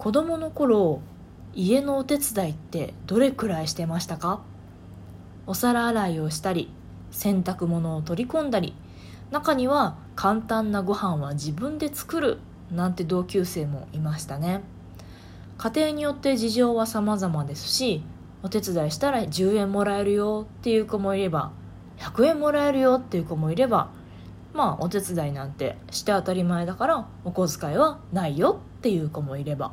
子供の頃家のお手伝いってどれくらいしてましたか？お皿洗いをしたり洗濯物を取り込んだり中には簡単なご飯は自分で作るなんて同級生もいましたね。家庭によって事情は様々ですしお手伝いしたら10円もらえるよっていう子もいれば100円もらえるよっていう子もいればまあお手伝いなんてして当たり前だからお小遣いはないよっていう子もいれば。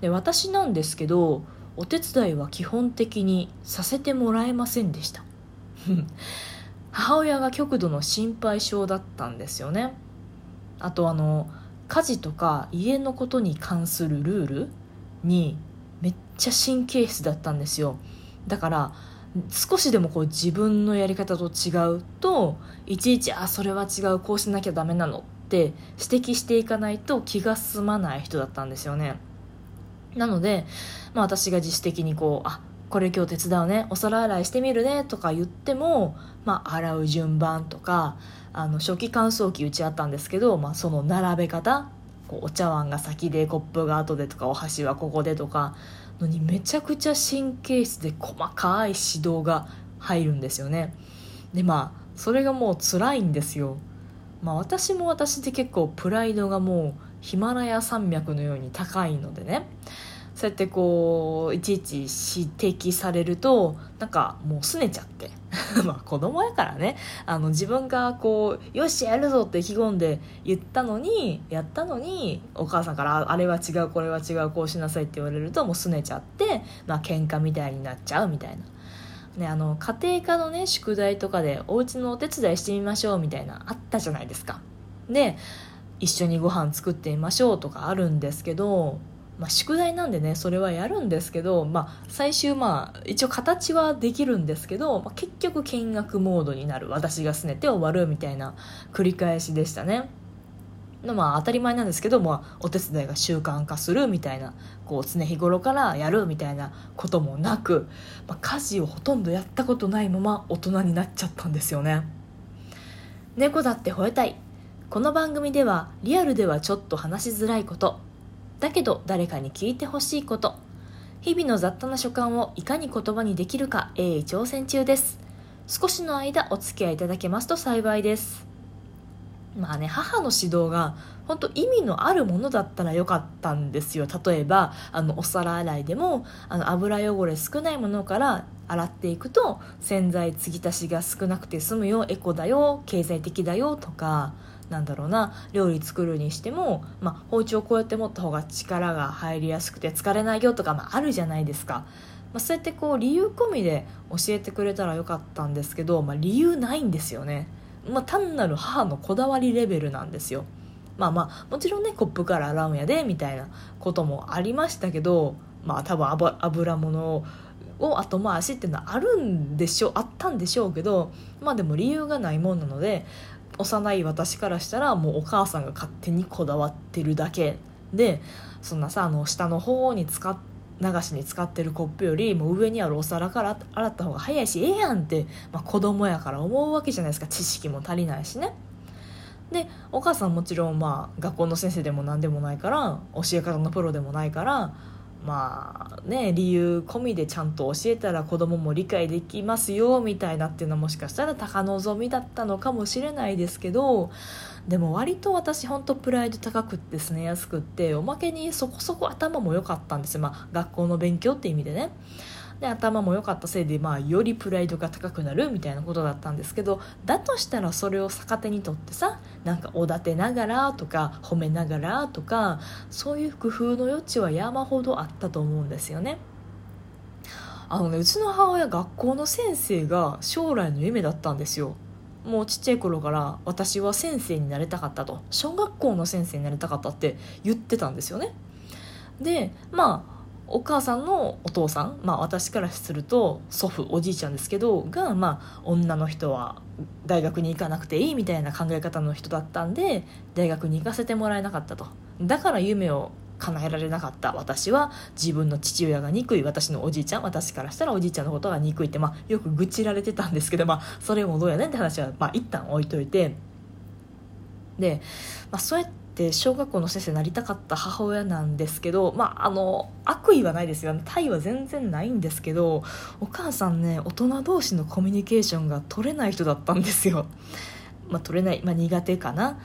で私なんですけどお手伝いは基本的にさせてもらえませんでした。母親が極度の心配性だったんですよね。あとあの家事とか家のことに関するルールにめっちゃ神経質だったんですよ。だから少しでもこう自分のやり方と違うといちいちあそれは違うこうしなきゃダメなのって指摘していかないと気が済まない人だったんですよね。なので、まあ、私が自主的にこうあこれ今日手伝うねお皿洗いしてみるねとか言っても、まあ、洗う順番とかあの初期乾燥機うちあったんですけど、まあ、その並べ方こうお茶碗が先でコップが後でとかお箸はここでとかのにめちゃくちゃ神経質で細かい指導が入るんですよね。でまあそれがもう辛いんですよ。まあ私も私で結構プライドがもうヒマラヤ山脈のように高いのでね。そうやってこういちいち指摘されるとなんかもう拗ねちゃって。まあ子供やからね。あの自分がこうよしやるぞって意気込んで言ったのにやったのにお母さんからあれは違うこれは違うこうしなさいって言われるともう拗ねちゃってまあ喧嘩みたいになっちゃうみたいな。ね、あの家庭科のね宿題とかでお家のお手伝いしてみましょうみたいなあったじゃないですか。で一緒にご飯作ってみましょうとかあるんですけどまあ、宿題なんでねそれはやるんですけど、まあ、最終まあ一応形はできるんですけど、まあ、結局見学モードになる。私がすねて終わるみたいな繰り返しでしたね。まあ当たり前なんですけど、まあ、お手伝いが習慣化するみたいなこう常日頃からやるみたいなこともなく、まあ、家事をほとんどやったことないまま大人になっちゃったんですよね。猫だって吠えたい。この番組ではリアルではちょっと話しづらいこと。だけど誰かに聞いてほしいこと。日々の雑多な所感をいかに言葉にできるか鋭意挑戦中です。少しの間お付き合いいただけますと幸いです。まあね母の指導が本当意味のあるものだったらよかったんですよ。例えばあのお皿洗いでもあの油汚れ少ないものから洗っていくと洗剤継ぎ足しが少なくて済むよエコだよ経済的だよとかなんだろうな料理作るにしても、まあ、包丁こうやって持った方が力が入りやすくて疲れないよとか、まあ、あるじゃないですか。まあ、そうやってこう理由込みで教えてくれたらよかったんですけど、まあ、理由ないんですよね、まあ、単なる母のこだわりレベルなんですよまあまあもちろんねコップから洗うんやでみたいなこともありましたけどまあ多分油物を後回しっていうのはあるんでしょうあったんでしょうけどまあでも理由がないもんなので幼い私からしたらもうお母さんが勝手にこだわってるだけでそんなさあの下の方に使っ流しに使ってるコップよりも上にあるお皿から洗った方が早いしええやんって、まあ、子供やから思うわけじゃないですか。知識も足りないしね。でお母さんもちろんまあ学校の先生でも何でもないから教え方のプロでもないからまあね理由込みでちゃんと教えたら子供も理解できますよみたいなっていうのはもしかしたら高望みだったのかもしれないですけどでも割と私本当プライド高くってすねやすくっておまけにそこそこ頭も良かったんですよ、まあ、学校の勉強って意味でね。で頭も良かったせいで、まあ、よりプライドが高くなるみたいなことだったんですけどだとしたらそれを逆手にとってさなんかおだてながらとか褒めながらとかそういう工夫の余地は山ほどあったと思うんですよね。あのねうちの母親学校の先生が将来の夢だったんですよ。もうちっちゃい頃から私は先生になりたかったと小学校の先生になりたかったって言ってたんですよねでまあお母さんのお父さん、まあ、私からすると祖父おじいちゃんですけどが、まあ、女の人は大学に行かなくていいみたいな考え方の人だったんで大学に行かせてもらえなかったとだから夢を叶えられなかった。私は自分の父親が憎い私のおじいちゃん私からしたらおじいちゃんのことが憎いって、まあ、よく愚痴られてたんですけど、まあ、それもどうやねんって話は、まあ、一旦置いといて。で、まあ、そうやってで小学校の先生になりたかった母親なんですけどまああの悪意はないですよね。タイは全然ないんですけどお母さんね大人同士のコミュニケーションが取れない人だったんですよ。まあ取れない、まあ、苦手かな。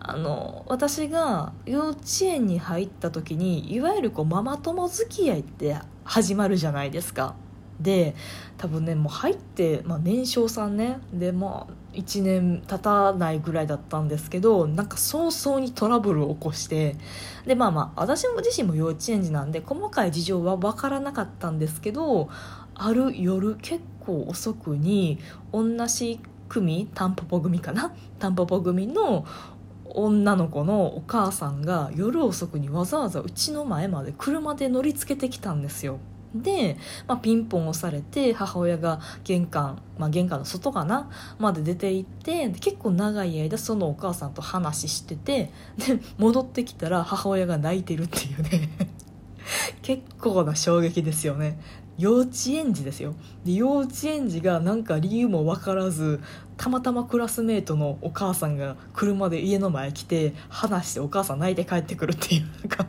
あの私が幼稚園に入った時にいわゆるこうママ友付き合いって始まるじゃないですか。で多分ねもう入って、まあ、年少さんね。でまあ1年経たないぐらいだったんですけどなんか早々にトラブルを起こしてでまあまあ私も自身も幼稚園児なんで細かい事情は分からなかったんですけどある夜結構遅くに同じ組タンポポ組かな？タンポポ組の女の子のお母さんが夜遅くにわざわざうちの前まで車で乗りつけてきたんですよ。で、まあ、ピンポン押されて母親が玄関、まあ、玄関の外かなまで出て行って結構長い間そのお母さんと話しててで戻ってきたら母親が泣いてるっていうね。結構な衝撃ですよね。幼稚園児ですよ。で幼稚園児がなんか理由も分からずたまたまクラスメートのお母さんが車で家の前来て話してお母さん泣いて帰ってくるっていうなんか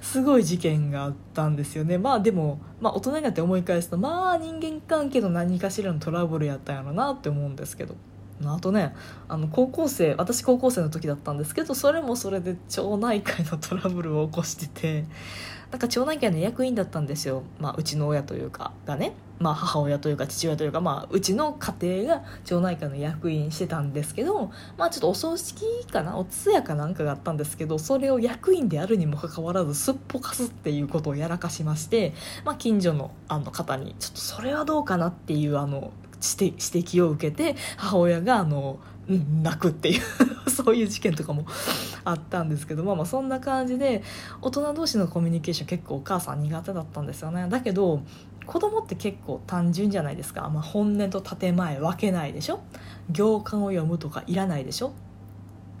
すごい事件があったんですよね。まあでも、まあ、大人になって思い返すとまあ人間関係の何かしらのトラブルやったんやろなって思うんですけど。あとねあの高校生私高校生の時だったんですけどそれもそれで町内会のトラブルを起こしててなんか町内会の役員だったんですよ、まあ、うちの親というかがね、まあ、母親というか父親というか、まあ、うちの家庭が町内会の役員してたんですけど、まあ、ちょっとお葬式かなお通夜かなんかがあったんですけどそれを役員であるにもかかわらずすっぽかすっていうことをやらかしまして、まあ、近所のあの方にちょっとそれはどうかなっていうあの指摘を受けて母親があの泣くっていう そういう事件とかもあったんですけど、まあ、まあそんな感じで大人同士のコミュニケーション結構お母さん苦手だったんですよね。だけど子供って結構単純じゃないですか、まあ、本音と建前分けないでしょ。行間を読むとかいらないでしょ。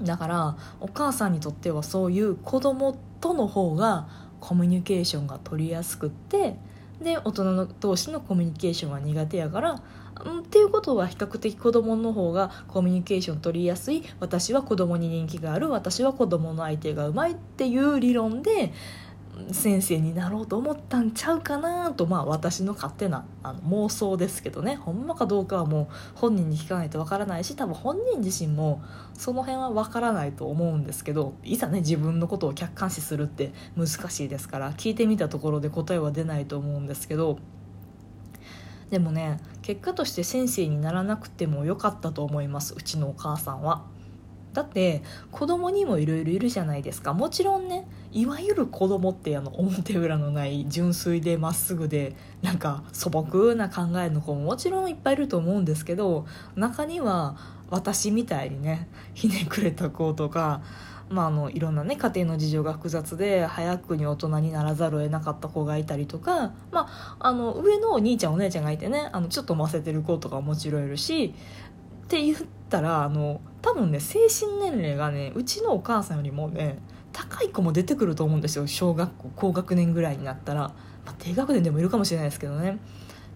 だからお母さんにとってはそういう子供との方がコミュニケーションが取りやすくってで大人の同士のコミュニケーションは苦手やからっていうことは比較的子供の方がコミュニケーション取りやすい。私は子供に人気がある。私は子供の相手がうまいっていう理論で先生になろうと思ったんちゃうかなと。まあ私の勝手なあの妄想ですけどね。ほんまかどうかはもう本人に聞かないとわからないし多分本人自身もその辺はわからないと思うんですけどいざね自分のことを客観視するって難しいですから聞いてみたところで答えは出ないと思うんですけどでもね結果として先生にならなくてもよかったと思いますうちのお母さんは。だって子供にもいろいろいるじゃないですかもちろんねいわゆる子供ってあの表裏のない純粋でまっすぐでなんか素朴な考えの子ももちろんいっぱいいると思うんですけど中には私みたいにねひねくれた子とかまあ、あのいろんなね家庭の事情が複雑で早くに大人にならざるを得なかった子がいたりとか、まあ、あの上のお兄ちゃんお姉ちゃんがいてねあのちょっとませてる子とかもちろんいるしって言ったらあの多分ね精神年齢がねうちのお母さんよりもね高い子も出てくると思うんですよ小学校高学年ぐらいになったら、まあ、低学年でもいるかもしれないですけどね。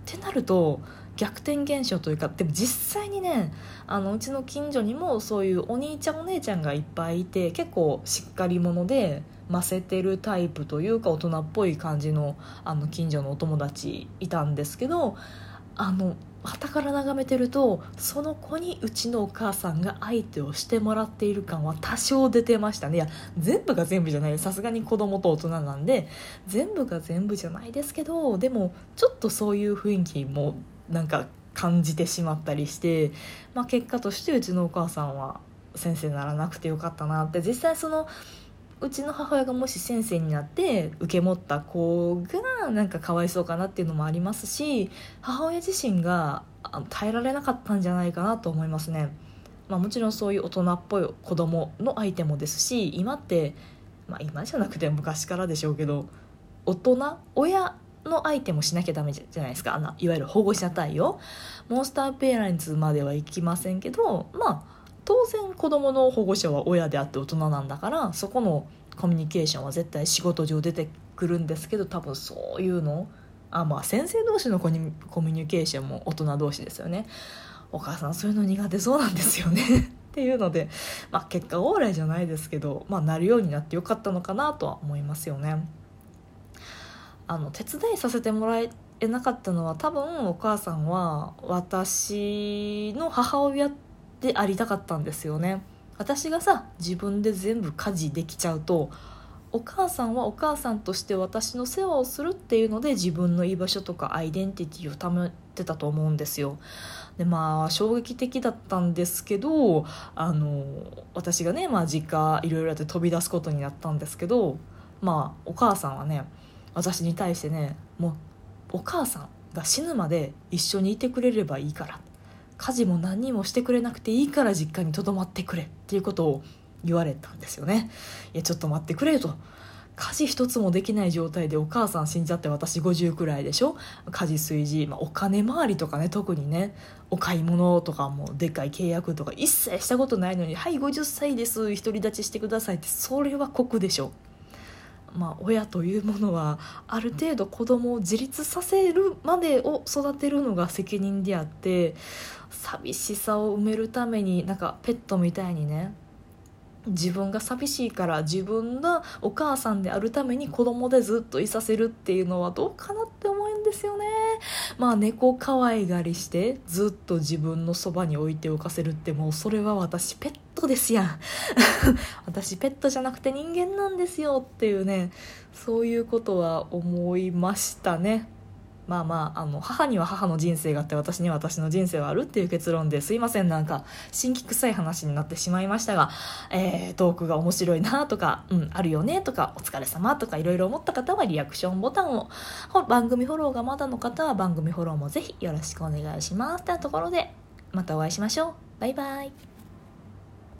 ってなると逆転現象というかでも実際にねあのうちの近所にもそういうお兄ちゃんお姉ちゃんがいっぱいいて結構しっかり者でませてるタイプというか大人っぽい感じのあの近所のお友達いたんですけどあの旗から眺めてるとその子にうちのお母さんが相手をしてもらっている感は多少出てましたね。いや全部が全部じゃないさすがに子供と大人なんで全部が全部じゃないですけどでもちょっとそういう雰囲気もなんか感じてしまったりして、まあ、結果としてうちのお母さんは先生にならなくてよかったなって実際そのうちの母親がもし先生になって受け持った子がなんかかわいそうかなっていうのもありますし母親自身が耐えられなかったんじゃないかなと思いますね。まあ、もちろんそういう大人っぽい子供の相手もですし今って、まあ、今じゃなくて昔からでしょうけど大人親の相手もしなきゃダメじゃないですか。あのいわゆる保護者対応。モンスターペアレンツまではいきませんけどまあ当然子どもの保護者は親であって大人なんだからそこのコミュニケーションは絶対仕事上出てくるんですけど多分そういうのあまあ先生同士のコミュニケーションも大人同士ですよね。お母さんそういうの苦手そうなんですよね。っていうので、まあ、結果オーライじゃないですけど、まあ、なるようになってよかったのかなとは思いますよね。あの手伝いさせてもらえなかったのは多分お母さんは私の母親でありたかったんですよね。私がさ自分で全部家事できちゃうとお母さんはお母さんとして私の世話をするっていうので自分の居場所とかアイデンティティを保ってたと思うんですよ。でまあ衝撃的だったんですけどあの私がね、まあ、実家いろいろやって飛び出すことになったんですけどまあお母さんはね私に対してねもうお母さんが死ぬまで一緒にいてくれればいいから。家事も何にもしてくれなくていいから実家にとどまってくれ。っていうことを言われたんですよね。いやちょっと待ってくれと。家事一つもできない状態でお母さん死んじゃって私50くらいでしょ。家事炊事、まあ、お金回りとかね特にね。お買い物とかもでっかい契約とか一切したことないのに「はい50歳です。独り立ちしてください」ってそれは酷でしょ。まあ、親というものはある程度子供を自立させるまでを育てるのが責任であって寂しさを埋めるためになんかペットみたいにね自分が寂しいから自分がお母さんであるために子供でずっといさせるっていうのはどうかなって思ですよね。まあ猫可愛がりしてずっと自分のそばに置いておかせるってもうそれは私ペットですやん。私ペットじゃなくて人間なんですよっていうねそういうことは思いましたね。まあまああの母には母の人生があって私には私の人生はあるっていう結論ですいませんなんか新規臭い話になってしまいましたが、えー、トークが面白いなとか、うん、あるよねとかお疲れ様とかいろいろ思った方はリアクションボタンを番組フォローがまだの方は番組フォローもぜひよろしくお願いします。というところでまたお会いしましょう。バイバイ。